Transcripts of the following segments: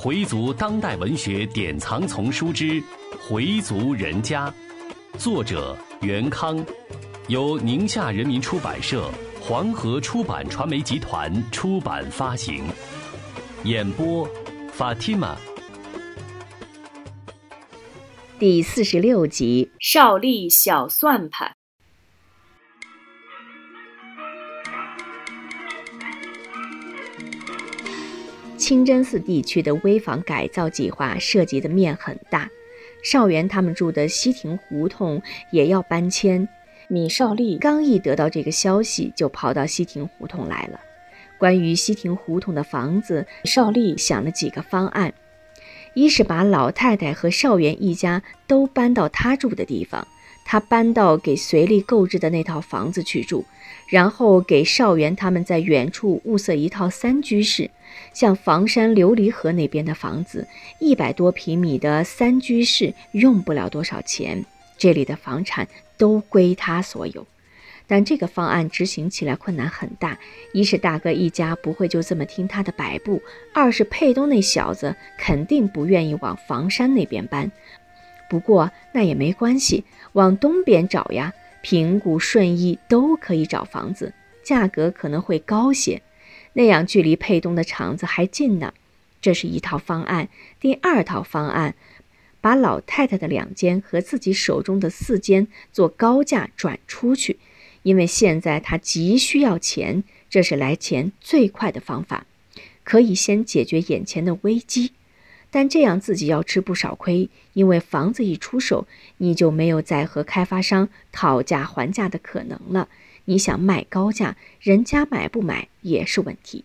回族当代文学典藏丛书之《回族人家》，作者袁康，由宁夏人民出版社、黄河出版传媒集团出版发行。演播：Fatima。第四十六集：少利小算盘。清真寺地区的危房改造计划涉及的面很大，少元他们住的西亭胡同也要搬迁。米少利刚一得到这个消息，就跑到西亭胡同来了。关于西亭胡同的房子，少利想了几个方案。一是把老太太和少元一家都搬到他住的地方，他搬到给随利购置的那套房子去住，然后给少元他们在远处物色一套三居室，像房山琉璃河那边的房子，一百多平米的三居室用不了多少钱，这里的房产都归他所有。但这个方案执行起来困难很大，一是大哥一家不会就这么听他的摆布，二是佩东那小子肯定不愿意往房山那边搬。不过那也没关系，往东边找呀，平谷、顺义都可以找房子，价格可能会高些，那样距离佩东的厂子还近呢。这是一套方案。第二套方案，把老太太的两间和自己手中的四间做高价转出去。因为现在他急需要钱，这是来钱最快的方法，可以先解决眼前的危机。但这样自己要吃不少亏，因为房子一出手，你就没有再和开发商讨价还价的可能了。你想卖高价，人家买不买也是问题。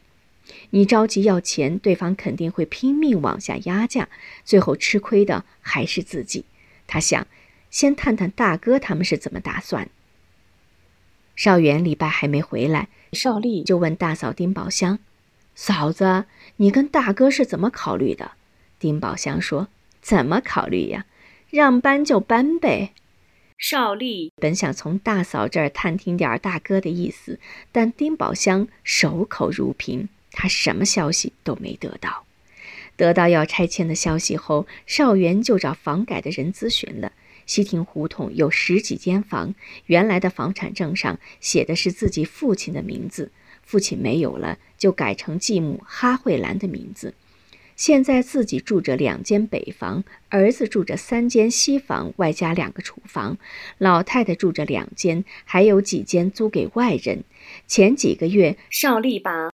你着急要钱，对方肯定会拼命往下压价，最后吃亏的还是自己。他想，先探探大哥他们是怎么打算。少元礼拜还没回来，少丽就问大嫂丁宝香：“嫂子，你跟大哥是怎么考虑的？”丁宝香说：“怎么考虑呀？让搬就搬呗。”少丽本想从大嫂这儿探听点大哥的意思，但丁宝香守口如瓶，他什么消息都没得到。得到要拆迁的消息后，少元就找房改的人咨询了。西亭胡同有十几间房，原来的房产证上写的是自己父亲的名字，父亲没有了，就改成继母哈慧兰的名字。现在自己住着两间北房，儿子住着三间西房，外加两个厨房，老太太住着两间，还有几间租给外人。前几个月，邵丽把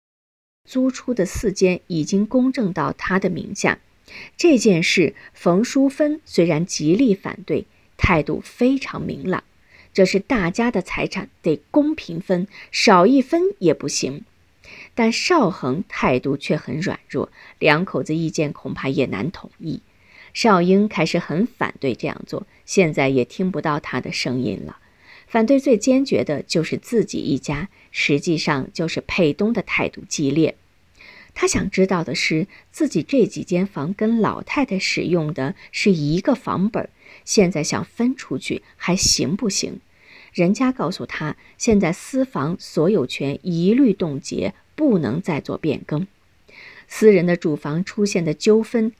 租出的四间已经公证到他的名下。这件事，冯淑芬虽然极力反对。态度非常明朗，这是大家的财产，得公平分，少一分也不行。但邵恒态度却很软弱，两口子意见恐怕也难统一。邵英开始很反对这样做，现在也听不到他的声音了。反对最坚决的就是自己一家，实际上就是佩东的态度激烈。他想知道的是，自己这几间房跟老太太使用的是一个房本。现在想分出去还行不行？人家告诉他，现在私房所有权一律冻结，不能再做变更。私人的住房出现的纠纷，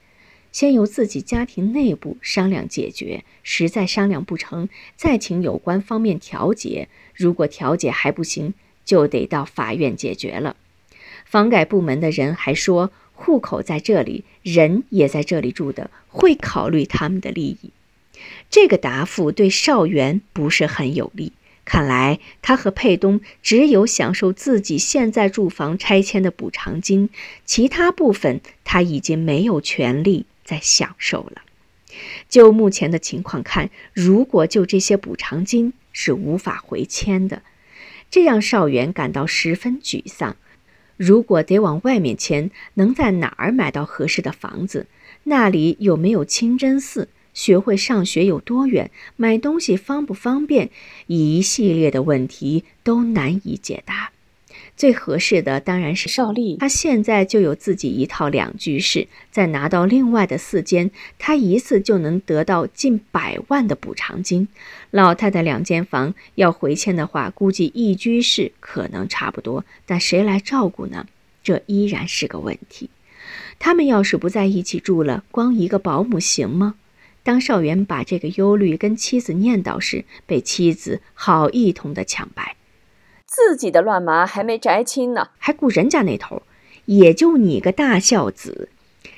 先由自己家庭内部商量解决。实在商量不成，再请有关方面调解。如果调解还不行，就得到法院解决了。房改部门的人还说，户口在这里，人也在这里住的，会考虑他们的利益。这个答复对邵元不是很有利，看来他和佩东只有享受自己现在住房拆迁的补偿金，其他部分他已经没有权利再享受了。就目前的情况看，如果就这些补偿金是无法回迁的，这让邵元感到十分沮丧。如果得往外面迁，能在哪儿买到合适的房子？那里有没有清真寺？学会上学有多远？买东西方不方便？一系列的问题都难以解答。最合适的当然是邵丽，她现在就有自己一套两居室，再拿到另外的四间，她一次就能得到近百万的补偿金。老太太两间房要回迁的话，估计一居室可能差不多，但谁来照顾呢？这依然是个问题。他们要是不在一起住了，光一个保姆行吗？当少元把这个忧虑跟妻子念叨时，被妻子好一通的抢白：“自己的乱麻还没摘清呢，还顾人家那头？也就你个大孝子，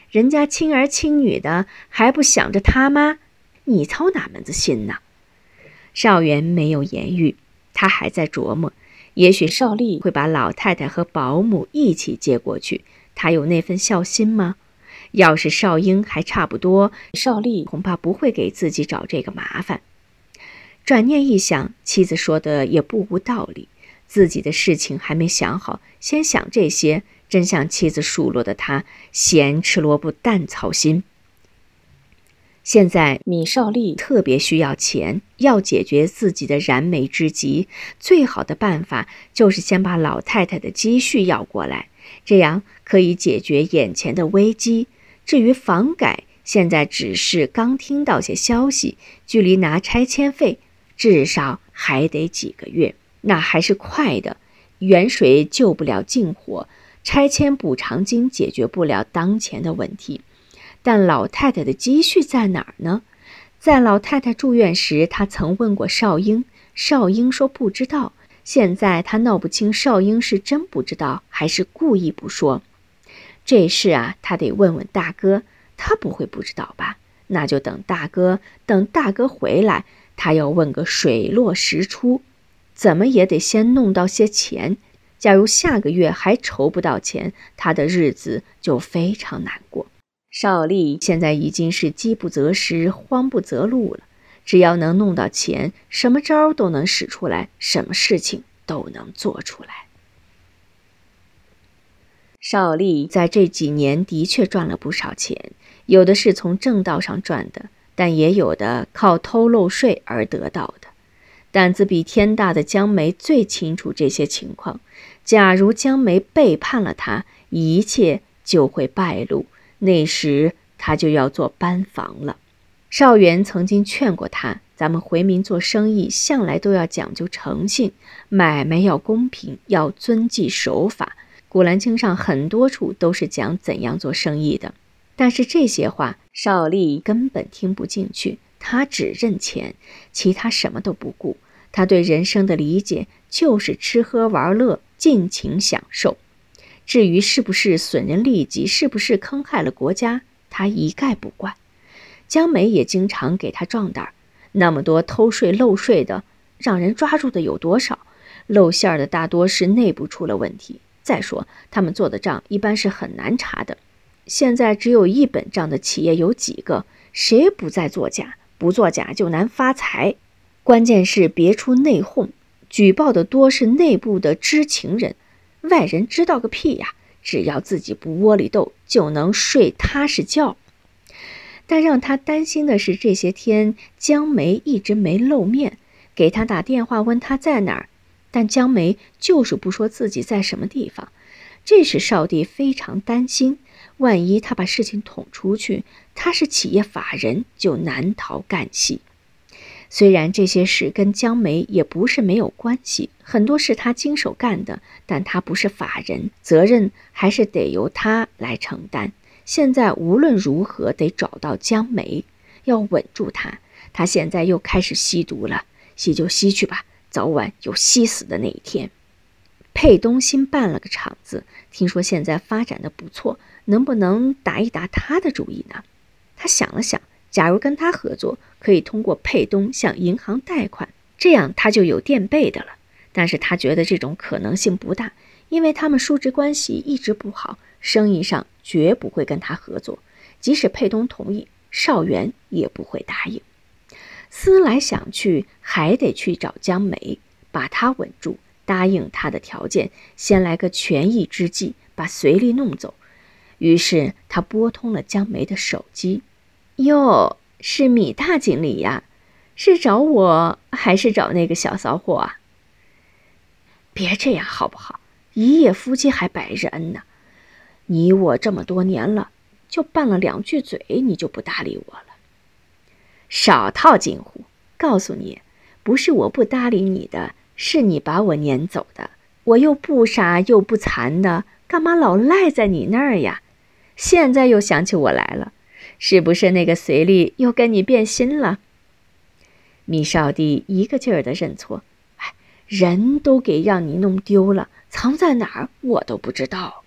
人家亲儿亲女的还不想着他妈？你操哪门子心呢？”少元没有言语，他还在琢磨，也许少丽会把老太太和保姆一起接过去，他有那份孝心吗？要是少英还差不多，少丽恐怕不会给自己找这个麻烦。转念一想，妻子说的也不无道理，自己的事情还没想好，先想这些，真像妻子数落的他咸吃萝卜淡操心。现在米少利特别需要钱，要解决自己的燃眉之急，最好的办法就是先把老太太的积蓄要过来，这样可以解决眼前的危机。至于房改，现在只是刚听到些消息，距离拿拆迁费至少还得几个月，那还是快的。远水救不了近火，拆迁补偿金解决不了当前的问题，但老太太的积蓄在哪儿呢？在老太太住院时，她曾问过少英，少英说不知道。现在她闹不清少英是真不知道，还是故意不说。这事啊，他得问问大哥，他不会不知道吧？那就等大哥，等大哥回来，他要问个水落石出，怎么也得先弄到些钱。假如下个月还筹不到钱，他的日子就非常难过。少丽现在已经是饥不择食，慌不择路了。只要能弄到钱，什么招都能使出来，什么事情都能做出来。少丽在这几年的确赚了不少钱，有的是从正道上赚的，但也有的靠偷漏税而得到的。胆子比天大的江梅最清楚这些情况。假如江梅背叛了他，一切就会败露，那时他就要做班房了。少元曾经劝过他：“咱们回民做生意，向来都要讲究诚信，买卖要公平，要遵纪守法。”《古兰经》上很多处都是讲怎样做生意的，但是这些话少丽根本听不进去。他只认钱，其他什么都不顾。他对人生的理解就是吃喝玩乐，尽情享受。至于是不是损人利己，是不是坑害了国家，他一概不管。江梅也经常给他壮胆儿。那么多偷税漏税的，让人抓住的有多少？露馅儿的大多是内部出了问题。再说，他们做的账一般是很难查的。现在只有一本账的企业有几个？谁不在作假？不作假就难发财。关键是别出内讧，举报的多是内部的知情人，外人知道个屁呀！只要自己不窝里斗，就能睡踏实觉。但让他担心的是，这些天江梅一直没露面，给他打电话问他在哪儿。但江梅就是不说自己在什么地方，这使少帝非常担心。万一他把事情捅出去，他是企业法人，就难逃干系。虽然这些事跟江梅也不是没有关系，很多是他经手干的，但他不是法人，责任还是得由他来承担。现在无论如何得找到江梅，要稳住他。他现在又开始吸毒了，吸就吸去吧。早晚有吸死的那一天。佩东新办了个厂子，听说现在发展的不错，能不能打一打他的主意呢？他想了想，假如跟他合作，可以通过佩东向银行贷款，这样他就有垫背的了。但是他觉得这种可能性不大，因为他们叔侄关系一直不好，生意上绝不会跟他合作。即使佩东同意，邵元也不会答应。思来想去，还得去找江梅，把她稳住，答应她的条件，先来个权宜之计，把随利弄走。于是他拨通了江梅的手机：“哟，是米大经理呀，是找我还是找那个小骚货啊？别这样好不好？一夜夫妻还百日恩呢。你我这么多年了，就拌了两句嘴，你就不搭理我了。”少套近乎！告诉你，不是我不搭理你的，是你把我撵走的。我又不傻又不残的，干嘛老赖在你那儿呀？现在又想起我来了，是不是那个随丽又跟你变心了？米少帝一个劲儿的认错，哎，人都给让你弄丢了，藏在哪儿我都不知道。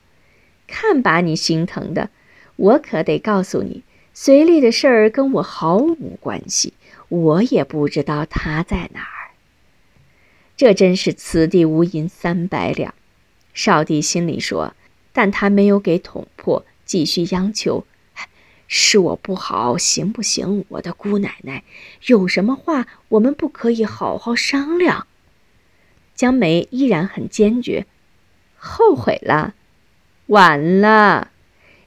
看把你心疼的，我可得告诉你，随丽的事儿跟我毫无关系，我也不知道他在哪儿。这真是此地无银三百两。少帝心里说，但他没有给捅破。继续央求，是我不好，行不行？我的姑奶奶，有什么话我们不可以好好商量？江梅依然很坚决，后悔了，晚了，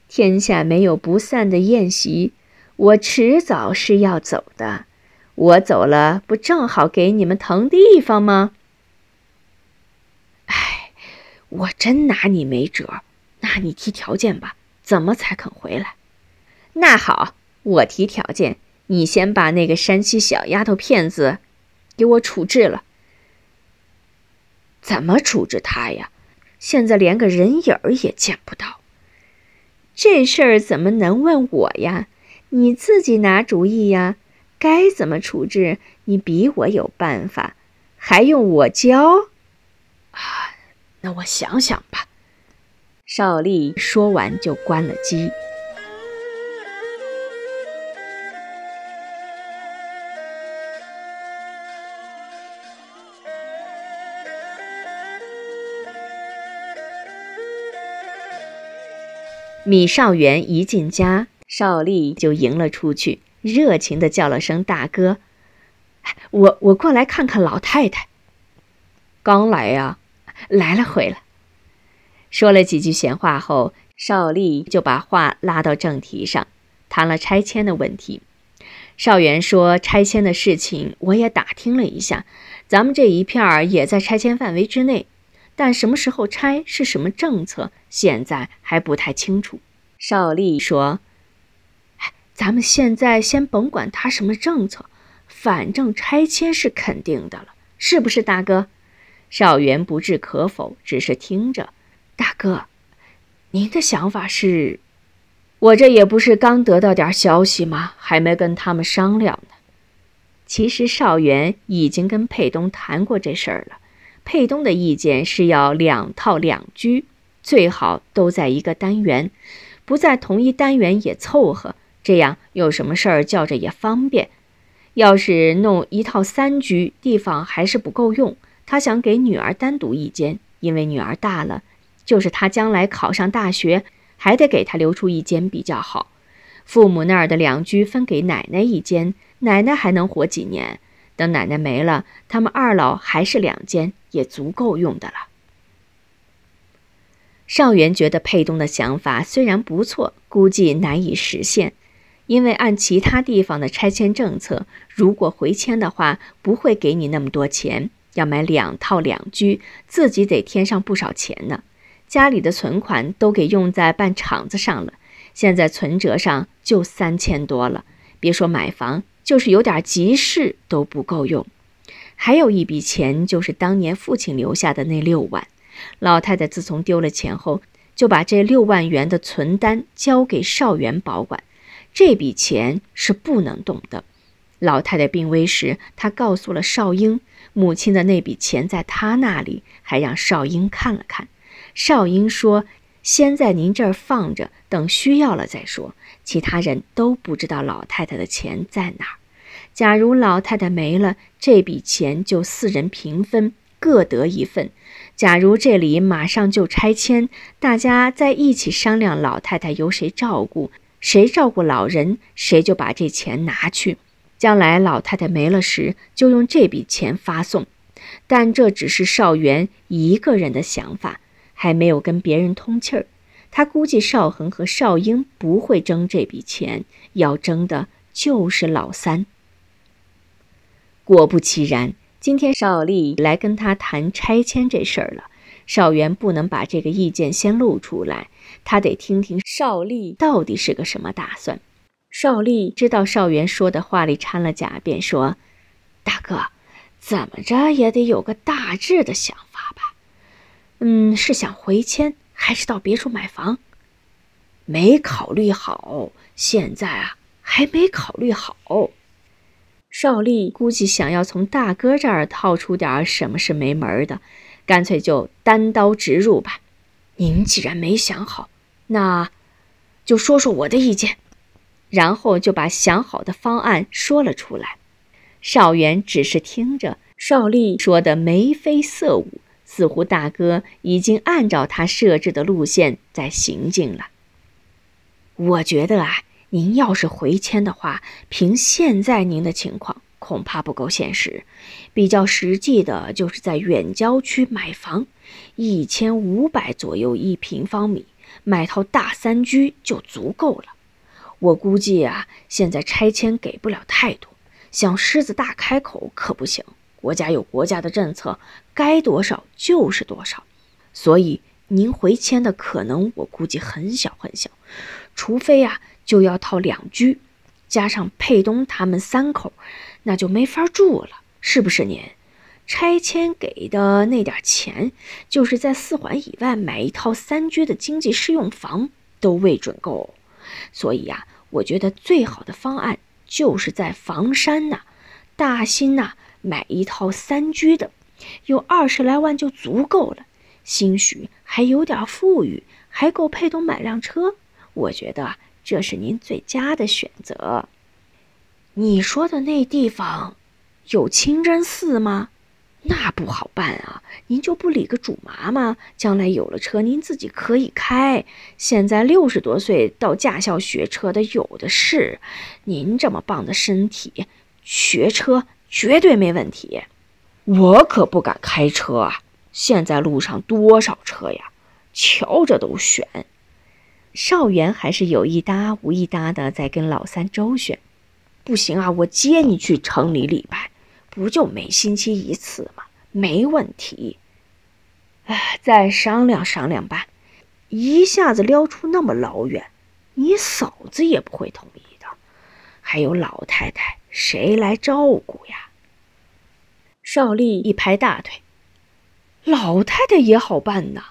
天下没有不散的宴席，我迟早是要走的，我走了不正好给你们腾地方吗？哎，我真拿你没辙，那你提条件吧。怎么才肯回来？那好，我提条件，你先把那个山西小丫头片子给我处置了。怎么处置她呀？现在连个人影儿也见不到。这事儿怎么能问我呀？你自己拿主意呀。该怎么处置？你比我有办法，还用我教？啊，那我想想吧。少丽说完就关了机。米少元一进家，少丽就迎了出去，热情的叫了声“大哥”。我我过来看看老太太。刚来呀，来了回了。说了几句闲话后，邵丽就把话拉到正题上，谈了拆迁的问题。邵元说：“拆迁的事情我也打听了一下，咱们这一片儿也在拆迁范围之内，但什么时候拆，是什么政策，现在还不太清楚。”邵丽说：“哎，咱们现在先甭管他什么政策，反正拆迁是肯定的了，是不是，大哥？”邵元不置可否，只是听着。大哥，您的想法是？我这也不是刚得到点消息吗？还没跟他们商量呢。其实邵元已经跟佩东谈过这事儿了。佩东的意见是要两套两居，最好都在一个单元，不在同一单元也凑合，这样有什么事儿叫着也方便。要是弄一套三居，地方还是不够用。他想给女儿单独一间，因为女儿大了。就是他将来考上大学，还得给他留出一间比较好。父母那儿的两居分给奶奶一间，奶奶还能活几年？等奶奶没了，他们二老还是两间，也足够用的了。邵元觉得佩东的想法虽然不错，估计难以实现，因为按其他地方的拆迁政策，如果回迁的话，不会给你那么多钱，要买两套两居，自己得添上不少钱呢。家里的存款都给用在办厂子上了，现在存折上就三千多了。别说买房，就是有点急事都不够用。还有一笔钱，就是当年父亲留下的那六万。老太太自从丢了钱后，就把这六万元的存单交给少元保管。这笔钱是不能动的。老太太病危时，她告诉了少英，母亲的那笔钱在她那里，还让少英看了看。少英说：“先在您这儿放着，等需要了再说。其他人都不知道老太太的钱在哪儿。假如老太太没了，这笔钱就四人平分，各得一份。假如这里马上就拆迁，大家再一起商量老太太由谁照顾，谁照顾老人，谁就把这钱拿去。将来老太太没了时，就用这笔钱发送。但这只是少元一个人的想法。”还没有跟别人通气儿，他估计邵恒和邵英不会争这笔钱，要争的就是老三。果不其然，今天邵丽来跟他谈拆迁这事儿了。邵元不能把这个意见先露出来，他得听听邵丽到底是个什么打算。邵丽知道邵元说的话里掺了假，便说：“大哥，怎么着也得有个大致的想法吧。”嗯，是想回迁还是到别处买房？没考虑好，现在啊还没考虑好。邵丽估计想要从大哥这儿套出点什么是没门的，干脆就单刀直入吧。您既然没想好，那就说说我的意见。然后就把想好的方案说了出来。邵元只是听着，邵丽说的眉飞色舞，似乎大哥已经按照他设置的路线在行进了。我觉得啊，您要是回迁的话，凭现在您的情况，恐怕不够现实。比较实际的就是在远郊区买房，一千五百左右一平方米，买套大三居就足够了。我估计啊，现在拆迁给不了太多，想狮子大开口可不行。国家有国家的政策，该多少就是多少。所以您回迁的可能，我估计很小很小，除非啊，就要套两居，加上佩东他们三口，那就没法住了，是不是您？拆迁给的那点钱，就是在四环以外买一套三居的经济适用房都未准够，所以呀。我觉得最好的方案就是在房山呐、大兴呐买一套三居的，有二十来万就足够了，兴许还有点富裕，还够佩东买辆车。我觉得这是您最佳的选择。你说的那地方有清真寺吗？那不好办啊！您就不理个主麻吗？将来有了车，您自己可以开。现在六十多岁到驾校学车的有的是，您这么棒的身体，学车绝对没问题。我可不敢开车啊！现在路上多少车呀，瞧着都悬。少元还是有一搭无一搭的在跟老三周旋。不行啊，我接你去城里礼拜。不就每星期一次吗？没问题。哎，再商量商量吧。一下子撩出那么老远，你嫂子也不会同意的。还有老太太，谁来照顾呀？邵丽一拍大腿：“老太太也好办呐，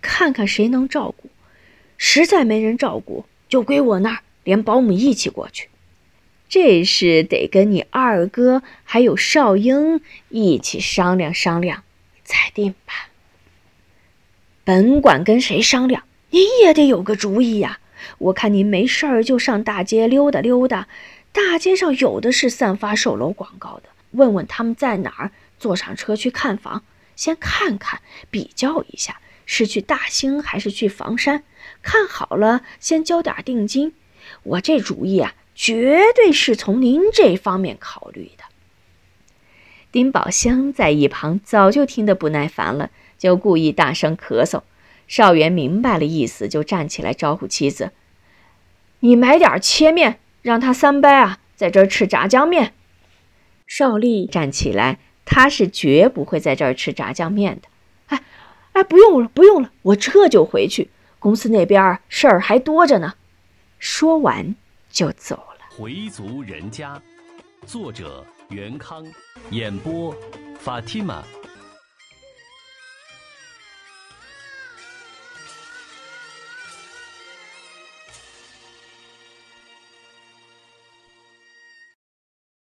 看看谁能照顾。实在没人照顾，就归我那儿，连保姆一起过去。”这事得跟你二哥还有少英一起商量商量，再定吧。甭管跟谁商量，您也得有个主意呀。我看您没事儿就上大街溜达溜达，大街上有的是散发售楼广告的，问问他们在哪儿，坐上车去看房，先看看，比较一下是去大兴还是去房山。看好了，先交点定金。我这主意啊。绝对是从您这方面考虑的。丁宝香在一旁早就听得不耐烦了，就故意大声咳嗽。少元明白了意思，就站起来招呼妻子：“你买点切面，让他三伯啊在这吃炸酱面。”少丽站起来，他是绝不会在这吃炸酱面的。哎，不用了，不用了，我这就回去。公司那边事儿还多着呢。说完。就走了。回族人家，作者袁康，演播法蒂玛。